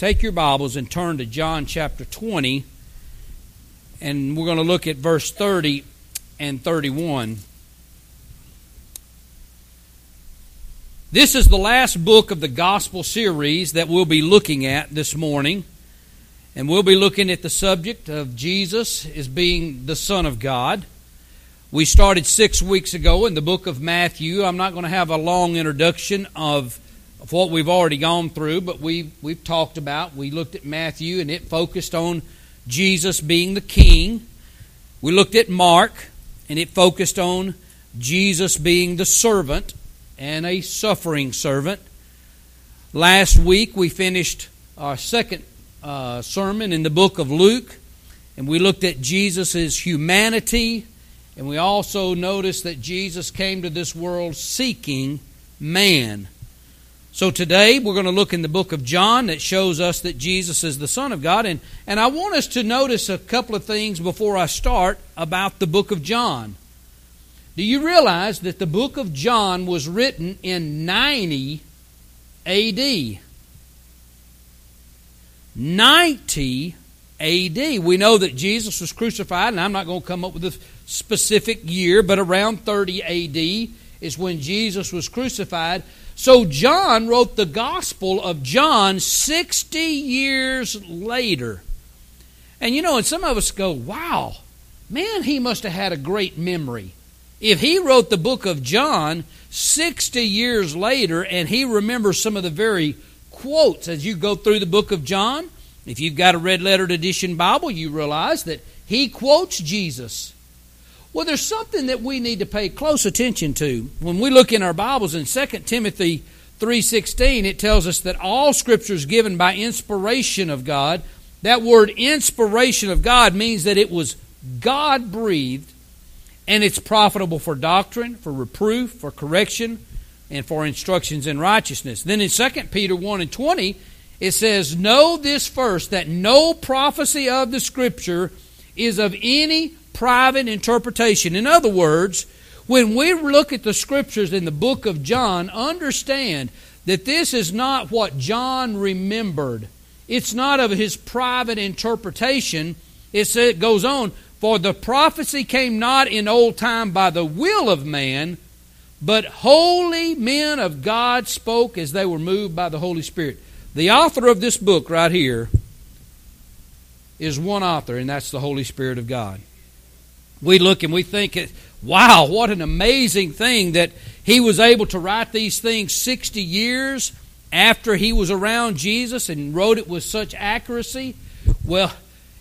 take your Bibles and turn to John chapter 20, and we're going to look at verse 30 and 31. This is the last book of the gospel series that we'll be looking at this morning. And we'll be looking at the subject of Jesus as being the Son of God. We started six weeks ago in the book of Matthew. I'm not going to have a long introduction of, of what we've already gone through, but we've, we've talked about. We looked at Matthew and it focused on Jesus being the king. We looked at Mark and it focused on Jesus being the servant and a suffering servant. Last week we finished our second uh, sermon in the book of Luke, and we looked at Jesus' humanity, and we also noticed that Jesus came to this world seeking man. So today we're going to look in the book of John that shows us that Jesus is the Son of God. And, and I want us to notice a couple of things before I start about the book of John. Do you realize that the book of John was written in 90 AD? 90 AD. We know that Jesus was crucified, and I'm not going to come up with a specific year, but around 30 AD is when Jesus was crucified. So John wrote the Gospel of John 60 years later. And you know, and some of us go, wow, man, he must have had a great memory. If he wrote the book of John 60 years later and he remembers some of the very quotes as you go through the book of John, if you've got a red lettered edition Bible, you realize that he quotes Jesus. Well, there's something that we need to pay close attention to. When we look in our Bibles in 2 Timothy 3:16, it tells us that all scripture is given by inspiration of God. That word inspiration of God means that it was God breathed and it's profitable for doctrine, for reproof, for correction, and for instructions in righteousness. Then in 2 Peter 1 and 20, it says, Know this first, that no prophecy of the Scripture is of any private interpretation. In other words, when we look at the Scriptures in the book of John, understand that this is not what John remembered. It's not of his private interpretation. It goes on, for the prophecy came not in old time by the will of man, but holy men of God spoke as they were moved by the Holy Spirit. The author of this book right here is one author, and that's the Holy Spirit of God. We look and we think, wow, what an amazing thing that he was able to write these things 60 years after he was around Jesus and wrote it with such accuracy. Well,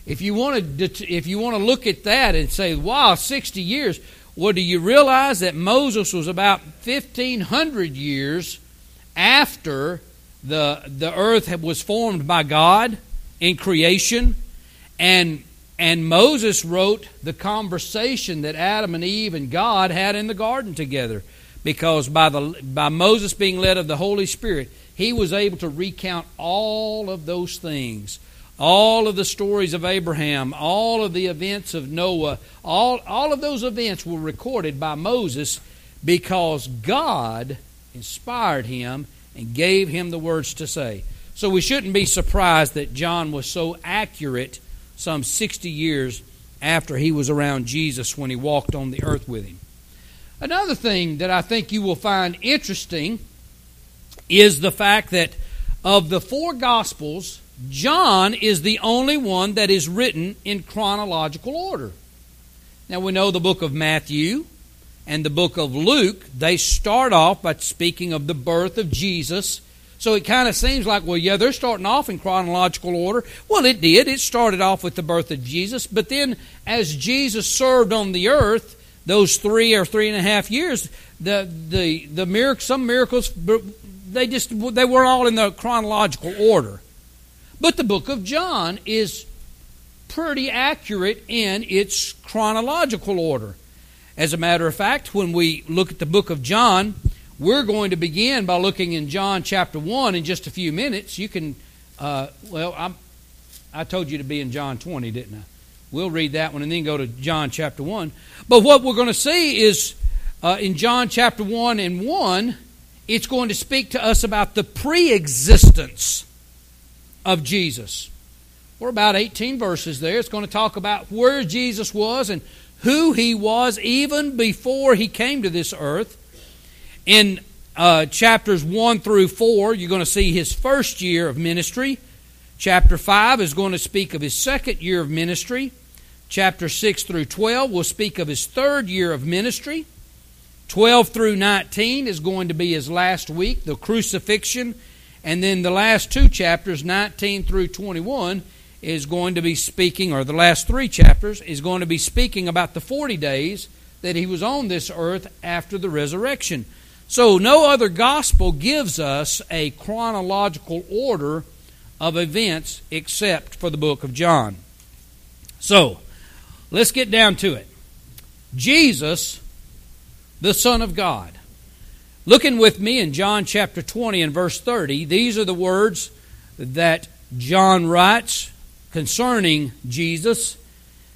if you want to, if you want to look at that and say, "Wow, 60 years," well, do you realize that Moses was about 1,500 years after the the earth was formed by God in creation, and and Moses wrote the conversation that Adam and Eve and God had in the garden together, because by the by Moses being led of the Holy Spirit, he was able to recount all of those things all of the stories of Abraham, all of the events of Noah, all, all of those events were recorded by Moses because God inspired him and gave him the words to say. So we shouldn't be surprised that John was so accurate some 60 years after he was around Jesus when he walked on the earth with him. Another thing that I think you will find interesting is the fact that of the four Gospels, John is the only one that is written in chronological order. Now we know the book of Matthew and the book of Luke, they start off by speaking of the birth of Jesus. So it kind of seems like, well, yeah, they're starting off in chronological order. Well, it did. It started off with the birth of Jesus. But then as Jesus served on the earth, those three or three and a half years, the, the, the miracle, some miracles, they just, they were all in the chronological order. But the book of John is pretty accurate in its chronological order. As a matter of fact, when we look at the book of John, we're going to begin by looking in John chapter 1 in just a few minutes. You can, uh, well, I'm, I told you to be in John 20, didn't I? We'll read that one and then go to John chapter 1. But what we're going to see is uh, in John chapter 1 and 1, it's going to speak to us about the pre existence of Jesus. We're about 18 verses there. It's going to talk about where Jesus was and who he was even before he came to this earth. In uh, chapters 1 through 4, you're going to see his first year of ministry. Chapter 5 is going to speak of his second year of ministry. Chapter 6 through 12 will speak of his third year of ministry. 12 through 19 is going to be his last week, the crucifixion. And then the last two chapters, 19 through 21, is going to be speaking, or the last three chapters, is going to be speaking about the 40 days that he was on this earth after the resurrection. So, no other gospel gives us a chronological order of events except for the book of John. So, let's get down to it. Jesus, the Son of God. Looking with me in John chapter 20 and verse 30, these are the words that John writes concerning Jesus.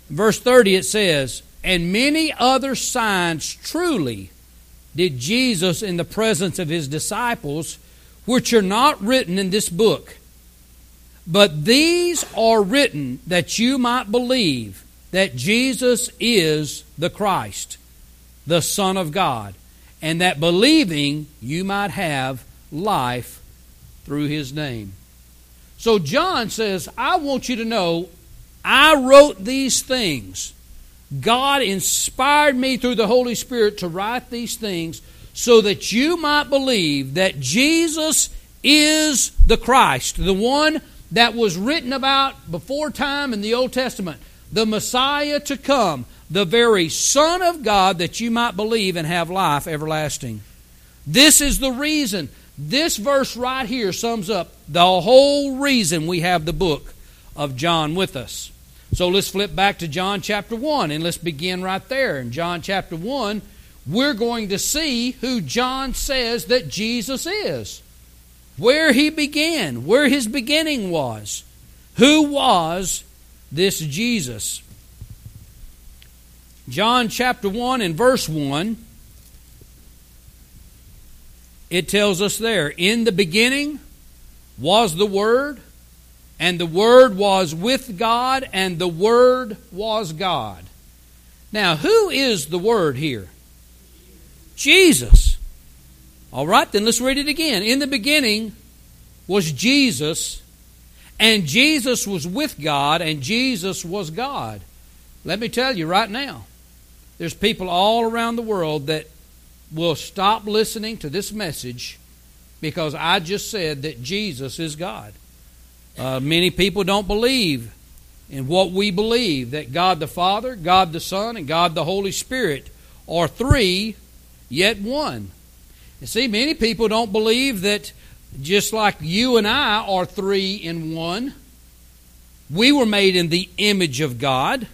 verse 30 it says, And many other signs truly did Jesus in the presence of his disciples, which are not written in this book. But these are written that you might believe that Jesus is the Christ, the Son of God, and that believing you might have life through his name. So John says, I want you to know I wrote these things. God inspired me through the Holy Spirit to write these things so that you might believe that Jesus is the Christ, the one that was written about before time in the Old Testament, the Messiah to come, the very Son of God that you might believe and have life everlasting. This is the reason this verse right here sums up the whole reason we have the book of John with us. So let's flip back to John chapter 1 and let's begin right there. In John chapter 1, we're going to see who John says that Jesus is, where he began, where his beginning was. Who was this Jesus? John chapter 1 and verse 1 it tells us there, in the beginning was the Word, and the Word was with God, and the Word was God. Now, who is the Word here? Jesus. All right, then let's read it again. In the beginning was Jesus, and Jesus was with God, and Jesus was God. Let me tell you right now, there's people all around the world that will stop listening to this message because I just said that Jesus is God. Uh, many people don't believe in what we believe that God the Father, God the Son, and God the Holy Spirit are three, yet one. You see, many people don't believe that just like you and I are three in one, we were made in the image of God.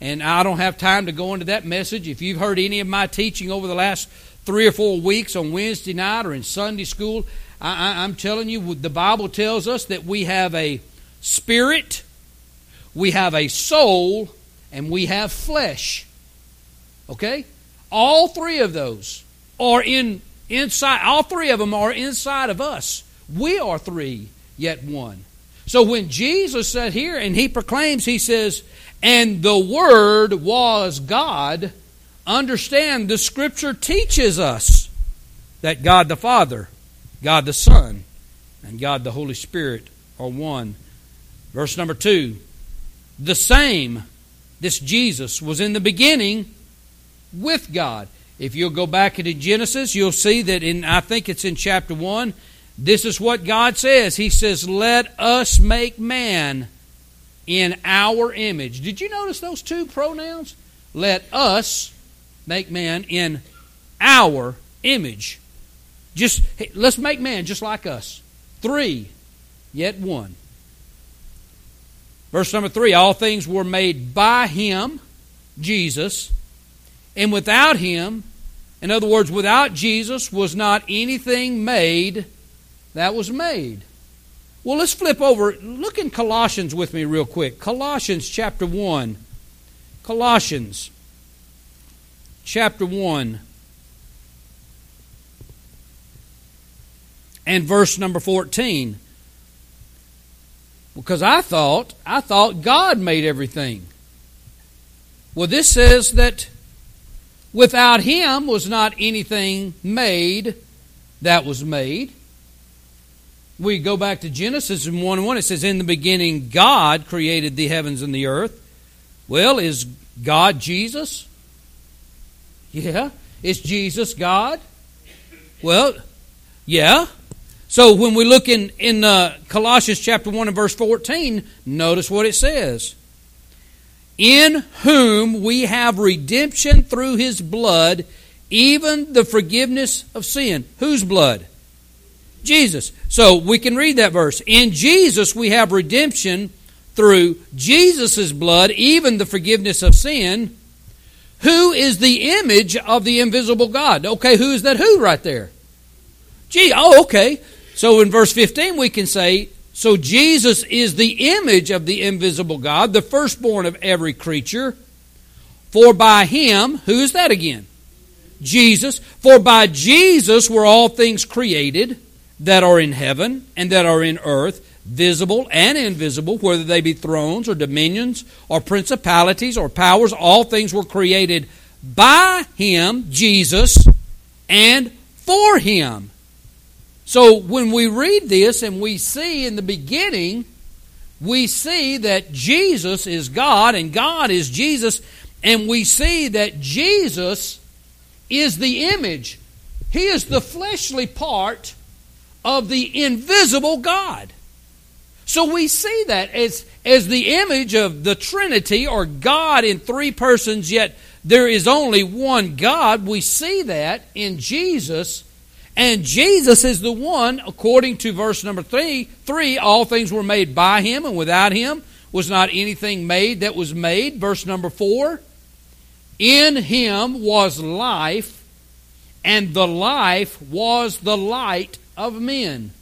And I don't have time to go into that message. If you've heard any of my teaching over the last three or four weeks on Wednesday night or in Sunday school, I, am telling you, the Bible tells us that we have a spirit, we have a soul, and we have flesh. Okay? All three of those are in inside all three of them are inside of us. We are three, yet one. So when Jesus said here and he proclaims, he says, and the Word was God, understand the Scripture teaches us that God the Father, God the Son, and God the Holy Spirit are one. Verse number two the same, this Jesus, was in the beginning with God. If you'll go back into Genesis, you'll see that in, I think it's in chapter 1, this is what God says. He says, Let us make man in our image. Did you notice those two pronouns? Let us make man in our image. Just hey, let's make man just like us. Three, yet one. Verse number three all things were made by him, Jesus, and without him, in other words, without Jesus, was not anything made that was made. Well, let's flip over. Look in Colossians with me, real quick. Colossians chapter 1. Colossians chapter 1 and verse number 14. Because I thought, I thought God made everything. Well, this says that without him was not anything made that was made. We go back to Genesis in 1 1. It says, In the beginning, God created the heavens and the earth. Well, is God Jesus? Yeah. Is Jesus God? Well, yeah. So when we look in, in uh, Colossians chapter 1 and verse 14, notice what it says. In whom we have redemption through his blood, even the forgiveness of sin. Whose blood? Jesus. So we can read that verse. In Jesus we have redemption through Jesus' blood, even the forgiveness of sin. Who is the image of the invisible God? Okay, who is that who right there? Gee, oh, okay. So in verse 15 we can say, so Jesus is the image of the invisible God, the firstborn of every creature. For by him, who is that again? Jesus. For by Jesus were all things created that are in heaven and that are in earth, visible and invisible, whether they be thrones or dominions or principalities or powers, all things were created by him, Jesus, and for him. So when we read this and we see in the beginning, we see that Jesus is God and God is Jesus, and we see that Jesus is the image. He is the fleshly part of the invisible God. So we see that as, as the image of the Trinity or God in three persons, yet there is only one God. We see that in Jesus. And Jesus is the one, according to verse number three, three, all things were made by him, and without him was not anything made that was made. Verse number four, in him was life, and the life was the light of men.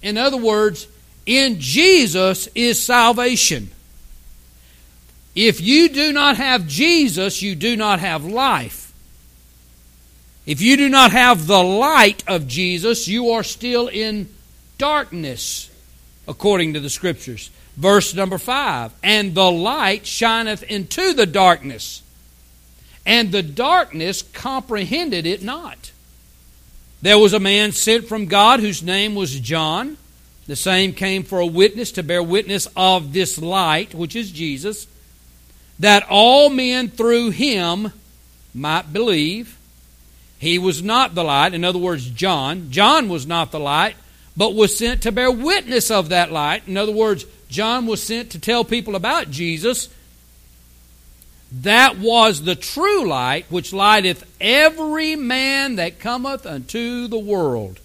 In other words, in Jesus is salvation. If you do not have Jesus, you do not have life. If you do not have the light of Jesus, you are still in darkness, according to the Scriptures. Verse number five And the light shineth into the darkness, and the darkness comprehended it not. There was a man sent from God whose name was John. The same came for a witness to bear witness of this light, which is Jesus, that all men through him might believe. He was not the light. In other words, John. John was not the light, but was sent to bear witness of that light. In other words, John was sent to tell people about Jesus that was the true light which lighteth every man that cometh unto the world.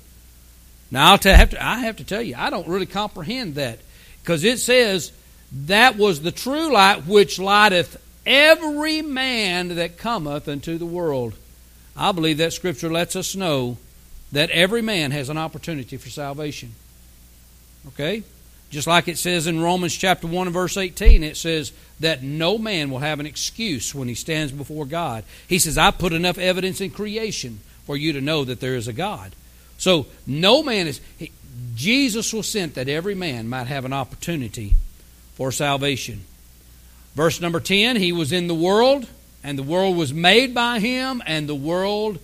Now I'll have to, I have to tell you, I don't really comprehend that because it says that was the true light which lighteth every man that cometh unto the world. I believe that scripture lets us know that every man has an opportunity for salvation. Okay? Just like it says in Romans chapter 1 and verse 18, it says that no man will have an excuse when he stands before God. He says, I put enough evidence in creation for you to know that there is a God. So no man is. He, Jesus was sent that every man might have an opportunity for salvation. Verse number 10 He was in the world, and the world was made by him, and the world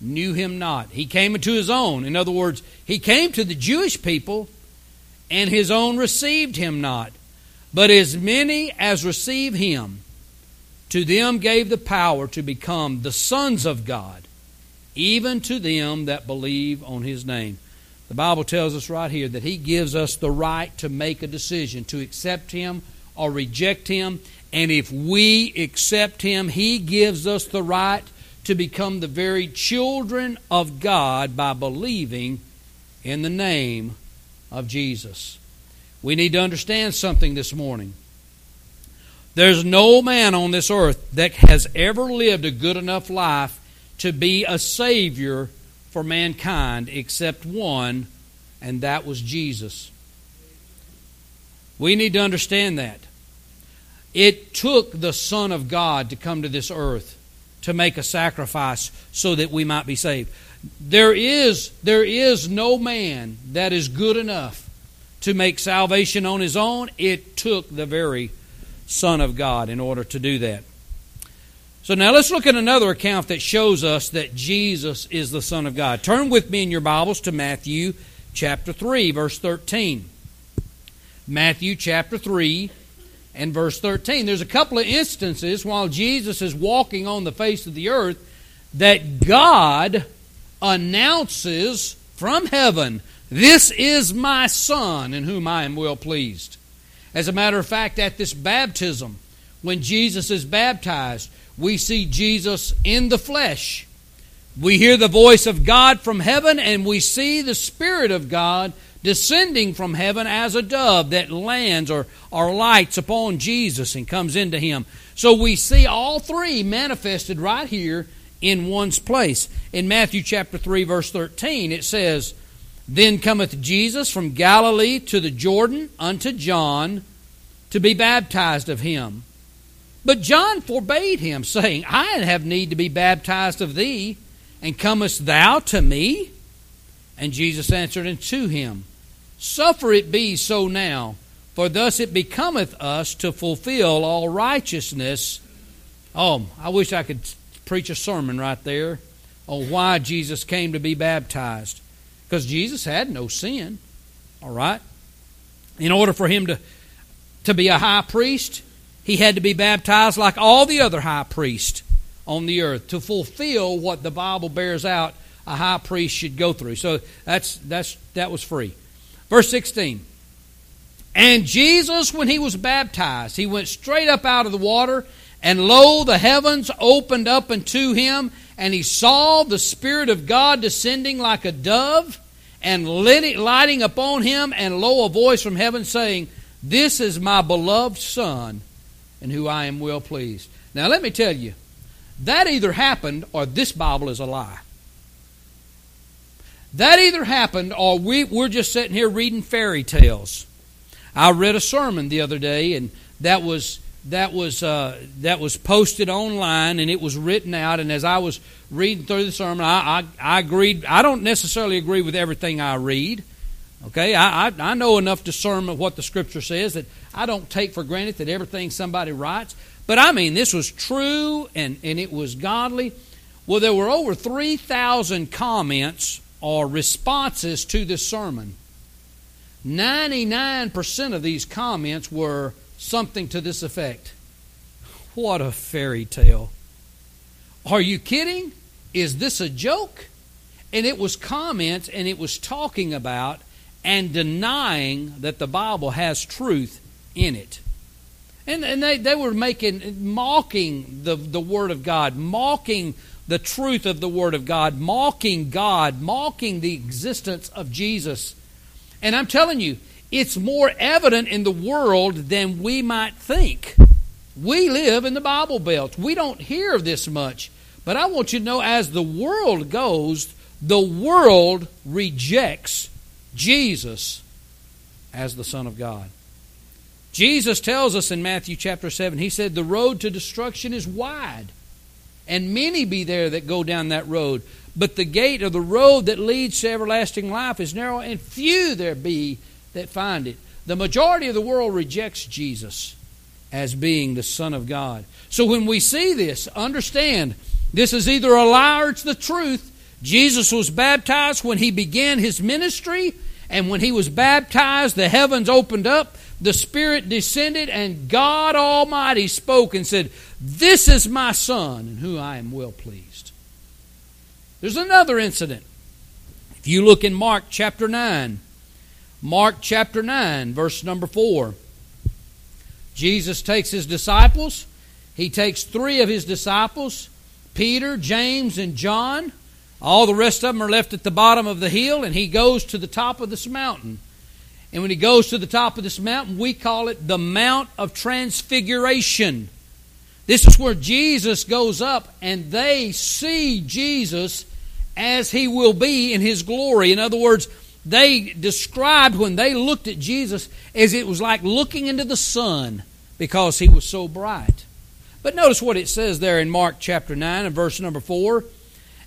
knew him not. He came into his own. In other words, he came to the Jewish people and his own received him not. But as many as receive him, to them gave the power to become the sons of God, even to them that believe on his name. The Bible tells us right here that he gives us the right to make a decision to accept him or reject him. And if we accept him, he gives us the right to become the very children of God by believing in the name of Jesus. We need to understand something this morning. There's no man on this earth that has ever lived a good enough life to be a Savior for mankind except one, and that was Jesus. We need to understand that. It took the Son of God to come to this earth to make a sacrifice so that we might be saved. There is, there is no man that is good enough to make salvation on his own. It took the very Son of God in order to do that. So now let's look at another account that shows us that Jesus is the Son of God. Turn with me in your Bibles to Matthew chapter 3, verse 13. Matthew chapter 3 and verse 13. There's a couple of instances while Jesus is walking on the face of the earth that God announces from heaven, This is my Son in whom I am well pleased. As a matter of fact, at this baptism, when Jesus is baptized, we see Jesus in the flesh. We hear the voice of God from heaven, and we see the Spirit of God descending from heaven as a dove that lands or, or lights upon Jesus and comes into him. So we see all three manifested right here in one's place. In Matthew chapter 3, verse 13, it says, Then cometh Jesus from Galilee to the Jordan unto John to be baptized of him. But John forbade him, saying, I have need to be baptized of thee, and comest thou to me? And Jesus answered unto him, Suffer it be so now, for thus it becometh us to fulfill all righteousness. Oh, I wish I could preach a sermon right there on why Jesus came to be baptized. Because Jesus had no sin. All right? In order for him to, to be a high priest, he had to be baptized like all the other high priests on the earth to fulfill what the Bible bears out a high priest should go through. So that's that's that was free. Verse 16. And Jesus, when he was baptized, he went straight up out of the water, and lo, the heavens opened up unto him, and he saw the Spirit of God descending like a dove and lighting upon him, and lo, a voice from heaven saying, This is my beloved Son, and who I am well pleased. Now, let me tell you, that either happened or this Bible is a lie. That either happened or we, we're just sitting here reading fairy tales. I read a sermon the other day, and that was that was uh, that was posted online, and it was written out. And as I was reading through the sermon, I, I, I agreed. I don't necessarily agree with everything I read. Okay, I, I, I know enough discernment what the Scripture says that I don't take for granted that everything somebody writes. But I mean, this was true and, and it was godly. Well, there were over 3,000 comments or responses to this sermon. 99% of these comments were something to this effect What a fairy tale! Are you kidding? Is this a joke? And it was comments and it was talking about and denying that the Bible has truth in it. And, and they, they were making, mocking the, the Word of God, mocking the truth of the Word of God, mocking God, mocking the existence of Jesus. And I'm telling you, it's more evident in the world than we might think. We live in the Bible Belt. We don't hear this much. But I want you to know as the world goes, the world rejects Jesus as the Son of God. Jesus tells us in Matthew chapter 7, He said, The road to destruction is wide, and many be there that go down that road. But the gate or the road that leads to everlasting life is narrow, and few there be that find it. The majority of the world rejects Jesus as being the Son of God. So when we see this, understand this is either a lie or it's the truth. Jesus was baptized when he began his ministry, and when he was baptized, the heavens opened up, the Spirit descended, and God Almighty spoke and said, This is my Son, in whom I am well pleased. There's another incident. If you look in Mark chapter 9, Mark chapter 9, verse number 4, Jesus takes his disciples. He takes three of his disciples, Peter, James, and John all the rest of them are left at the bottom of the hill, and he goes to the top of this mountain. And when he goes to the top of this mountain, we call it the Mount of Transfiguration. This is where Jesus goes up, and they see Jesus as he will be in his glory. In other words, they described when they looked at Jesus as it was like looking into the sun because he was so bright. But notice what it says there in Mark chapter 9 and verse number 4.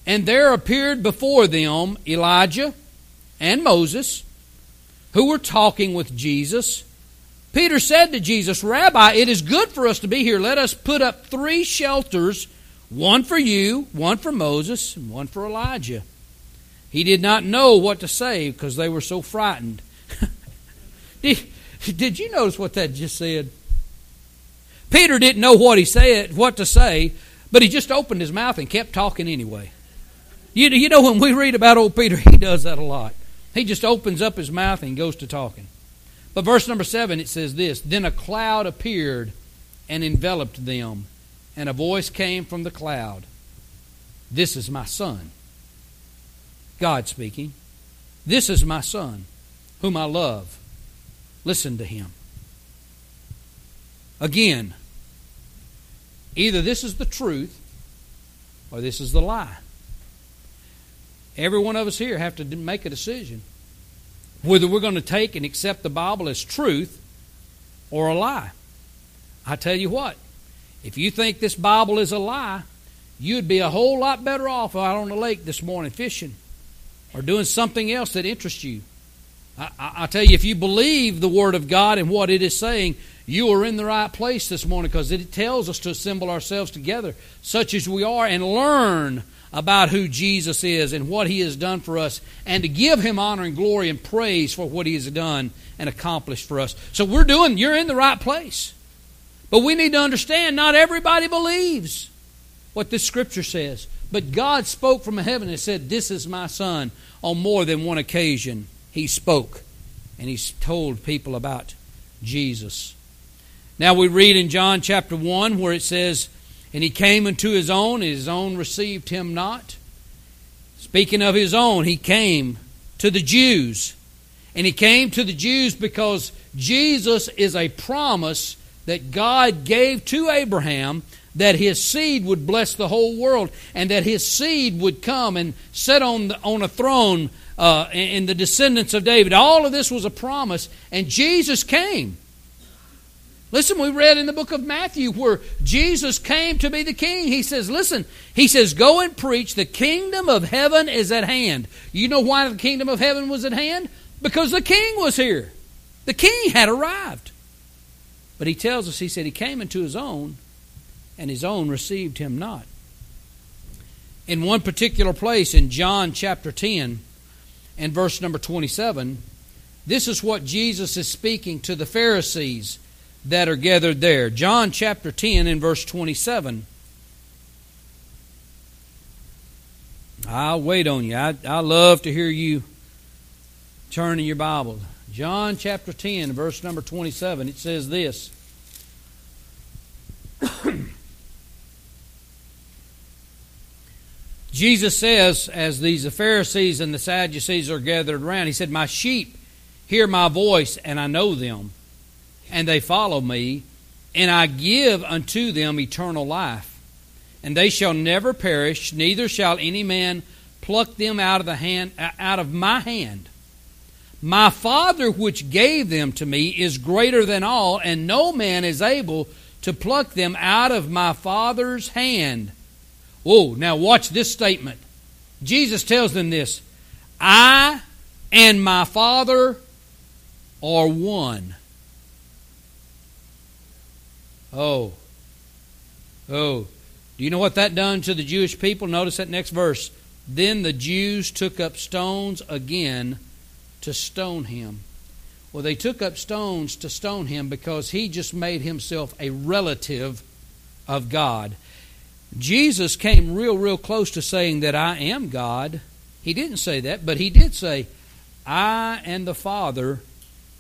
And there appeared before them Elijah and Moses, who were talking with Jesus, Peter said to Jesus, Rabbi, it is good for us to be here. Let us put up three shelters one for you, one for Moses, and one for Elijah. He did not know what to say because they were so frightened. did, did you notice what that just said? Peter didn't know what he said, what to say, but he just opened his mouth and kept talking anyway. You, you know, when we read about old Peter, he does that a lot. He just opens up his mouth and goes to talking. But verse number seven, it says this Then a cloud appeared and enveloped them, and a voice came from the cloud This is my son. God speaking. This is my son, whom I love. Listen to him. Again, either this is the truth or this is the lie. Every one of us here have to make a decision whether we're going to take and accept the Bible as truth or a lie. I tell you what, if you think this Bible is a lie, you'd be a whole lot better off out on the lake this morning fishing or doing something else that interests you. I, I, I tell you, if you believe the Word of God and what it is saying, you are in the right place this morning because it tells us to assemble ourselves together, such as we are, and learn about who Jesus is and what He has done for us, and to give Him honor and glory and praise for what He has done and accomplished for us. So we're doing, you're in the right place. But we need to understand not everybody believes what this scripture says. But God spoke from heaven and said, This is my son. On more than one occasion, He spoke and He told people about Jesus. Now we read in John chapter 1 where it says, and he came unto his own, and his own received him not. Speaking of his own, he came to the Jews. And he came to the Jews because Jesus is a promise that God gave to Abraham that his seed would bless the whole world and that his seed would come and sit on, the, on a throne uh, in the descendants of David. All of this was a promise, and Jesus came. Listen, we read in the book of Matthew where Jesus came to be the king. He says, listen, he says, go and preach, the kingdom of heaven is at hand. You know why the kingdom of heaven was at hand? Because the king was here. The king had arrived. But he tells us, he said, he came into his own, and his own received him not. In one particular place in John chapter 10 and verse number 27, this is what Jesus is speaking to the Pharisees that are gathered there. John chapter 10 and verse 27. I'll wait on you. I, I love to hear you turning your Bible. John chapter 10, verse number 27, it says this. Jesus says, as these the Pharisees and the Sadducees are gathered around, He said, My sheep hear my voice, and I know them and they follow me, and I give unto them eternal life. And they shall never perish, neither shall any man pluck them out of the hand uh, out of my hand. My Father which gave them to me is greater than all, and no man is able to pluck them out of my Father's hand. Oh, now watch this statement. Jesus tells them this I and my Father are one. Oh. Oh. Do you know what that done to the Jewish people? Notice that next verse. Then the Jews took up stones again to stone him. Well, they took up stones to stone him because he just made himself a relative of God. Jesus came real, real close to saying that I am God. He didn't say that, but he did say, I and the Father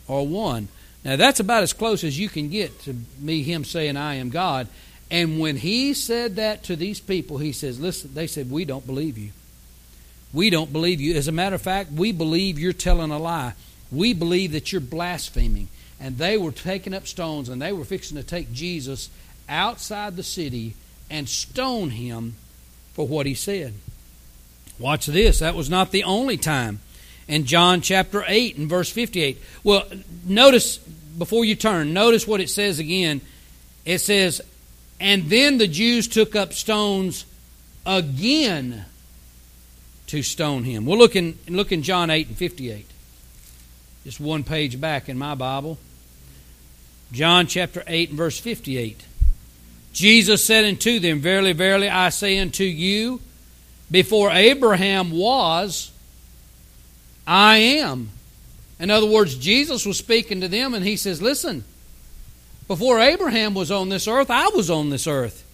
are one. Now, that's about as close as you can get to me, him saying, I am God. And when he said that to these people, he says, Listen, they said, We don't believe you. We don't believe you. As a matter of fact, we believe you're telling a lie. We believe that you're blaspheming. And they were taking up stones and they were fixing to take Jesus outside the city and stone him for what he said. Watch this. That was not the only time in John chapter 8 and verse 58. Well, notice, before you turn, notice what it says again. It says, And then the Jews took up stones again to stone him. We'll look in, look in John 8 and 58. just one page back in my Bible. John chapter 8 and verse 58. Jesus said unto them, Verily, verily, I say unto you, before Abraham was, I am. In other words, Jesus was speaking to them and he says, Listen, before Abraham was on this earth, I was on this earth.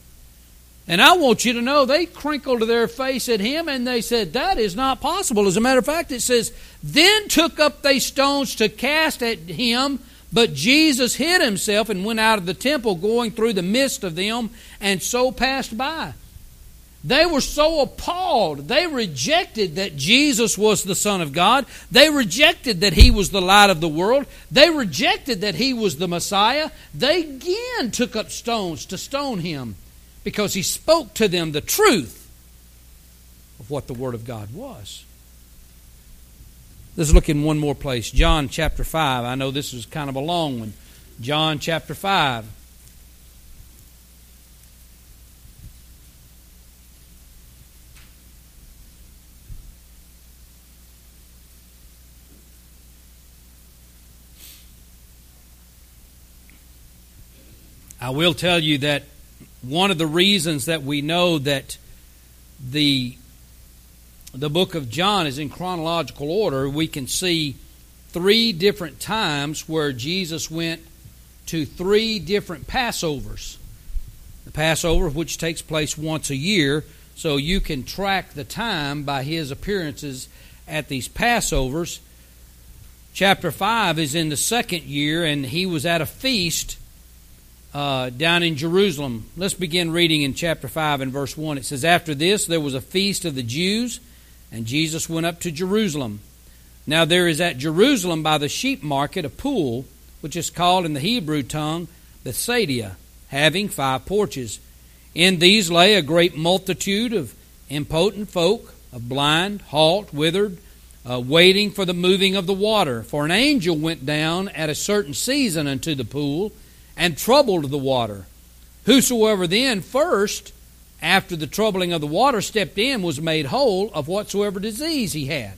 And I want you to know they crinkled their face at him and they said, That is not possible. As a matter of fact, it says, Then took up they stones to cast at him, but Jesus hid himself and went out of the temple, going through the midst of them, and so passed by. They were so appalled. They rejected that Jesus was the Son of God. They rejected that He was the light of the world. They rejected that He was the Messiah. They again took up stones to stone Him because He spoke to them the truth of what the Word of God was. Let's look in one more place. John chapter 5. I know this is kind of a long one. John chapter 5. I will tell you that one of the reasons that we know that the the book of John is in chronological order, we can see three different times where Jesus went to three different Passovers. The Passover, which takes place once a year, so you can track the time by his appearances at these Passovers. Chapter 5 is in the second year, and he was at a feast uh, down in Jerusalem. Let's begin reading in chapter 5 and verse 1. It says, After this, there was a feast of the Jews, and Jesus went up to Jerusalem. Now there is at Jerusalem by the sheep market a pool, which is called in the Hebrew tongue Bethsaida, having five porches. In these lay a great multitude of impotent folk, of blind, halt, withered, uh, waiting for the moving of the water. For an angel went down at a certain season unto the pool and troubled the water. Whosoever then first, after the troubling of the water, stepped in was made whole of whatsoever disease he had.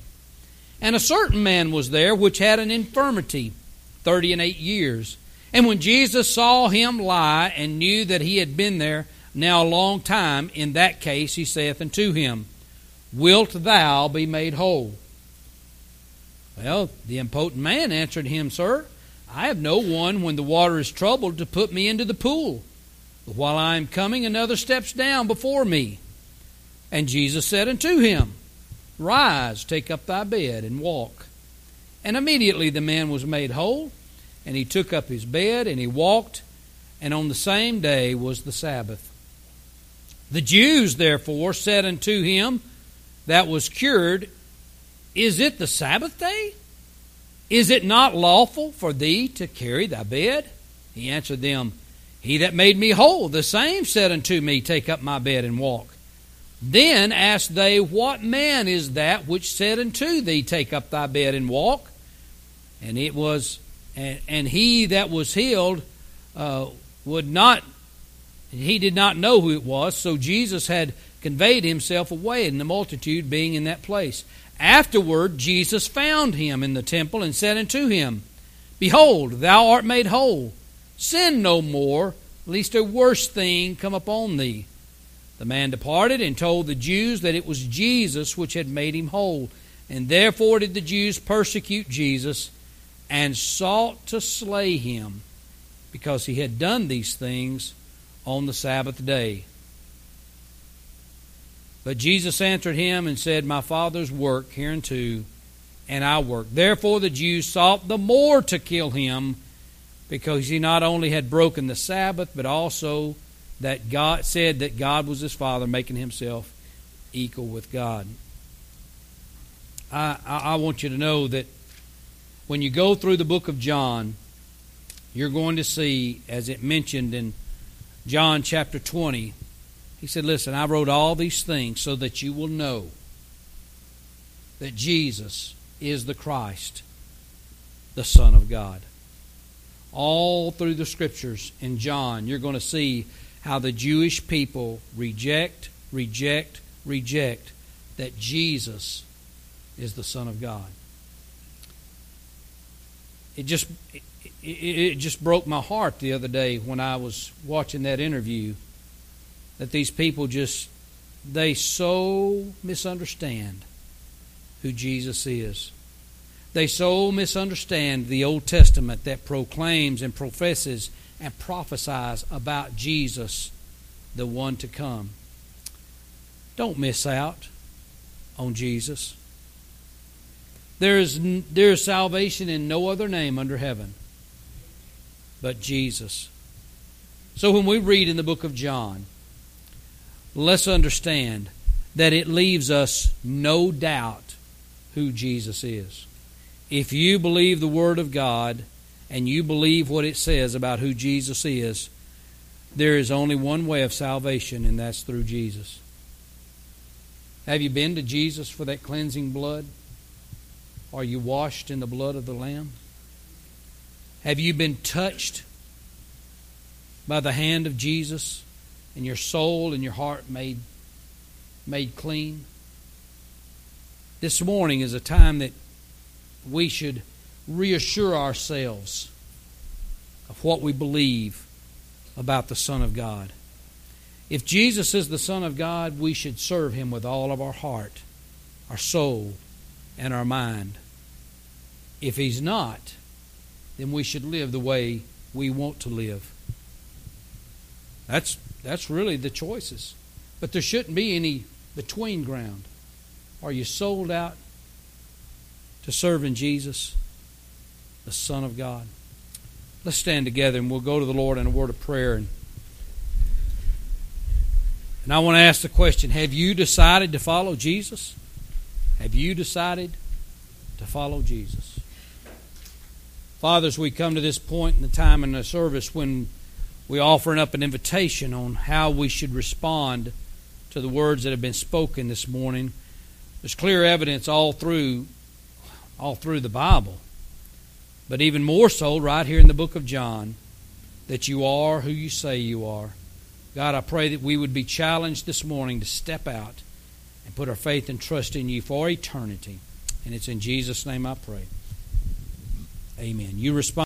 And a certain man was there which had an infirmity thirty and eight years. And when Jesus saw him lie and knew that he had been there now a long time, in that case he saith unto him, Wilt thou be made whole? Well, the impotent man answered him, Sir, I have no one when the water is troubled to put me into the pool. But while I am coming, another steps down before me. And Jesus said unto him, Rise, take up thy bed, and walk. And immediately the man was made whole, and he took up his bed, and he walked, and on the same day was the Sabbath. The Jews therefore said unto him that was cured, Is it the Sabbath day? Is it not lawful for thee to carry thy bed? He answered them, He that made me whole, the same said unto me, Take up my bed and walk. Then asked they, What man is that which said unto thee, Take up thy bed and walk? And it was, and, and he that was healed uh, would not, he did not know who it was, so Jesus had conveyed himself away, and the multitude being in that place. Afterward, Jesus found him in the temple and said unto him, Behold, thou art made whole. Sin no more, lest a worse thing come upon thee. The man departed and told the Jews that it was Jesus which had made him whole. And therefore did the Jews persecute Jesus and sought to slay him, because he had done these things on the Sabbath day. But Jesus answered him and said, My Father's work hereunto, and I work. Therefore the Jews sought the more to kill him, because he not only had broken the Sabbath, but also that God said that God was his Father, making himself equal with God. I, I, I want you to know that when you go through the book of John, you're going to see, as it mentioned in John chapter 20, he said, Listen, I wrote all these things so that you will know that Jesus is the Christ, the Son of God. All through the scriptures in John, you're going to see how the Jewish people reject, reject, reject that Jesus is the Son of God. it just it, it just broke my heart the other day when I was watching that interview that these people just they so misunderstand who Jesus is. They so misunderstand the Old Testament that proclaims and professes and prophesies about Jesus, the one to come. Don't miss out on Jesus. There is, there is salvation in no other name under heaven but Jesus. So when we read in the book of John, let's understand that it leaves us no doubt who Jesus is. If you believe the Word of God and you believe what it says about who Jesus is, there is only one way of salvation, and that's through Jesus. Have you been to Jesus for that cleansing blood? Are you washed in the blood of the Lamb? Have you been touched by the hand of Jesus and your soul and your heart made, made clean? This morning is a time that we should reassure ourselves of what we believe about the Son of God. If Jesus is the Son of God, we should serve him with all of our heart, our soul, and our mind. If he's not, then we should live the way we want to live. That's that's really the choices. But there shouldn't be any between ground. Are you sold out to serving Jesus, the Son of God? Let's stand together and we'll go to the Lord in a word of prayer. And, and I want to ask the question Have you decided to follow Jesus? Have you decided to follow Jesus? Fathers, we come to this point in the time in the service when we offering up an invitation on how we should respond to the words that have been spoken this morning. There's clear evidence all through all through the Bible. But even more so right here in the book of John that you are who you say you are. God, I pray that we would be challenged this morning to step out and put our faith and trust in you for eternity. And it's in Jesus' name I pray. Amen. You respond.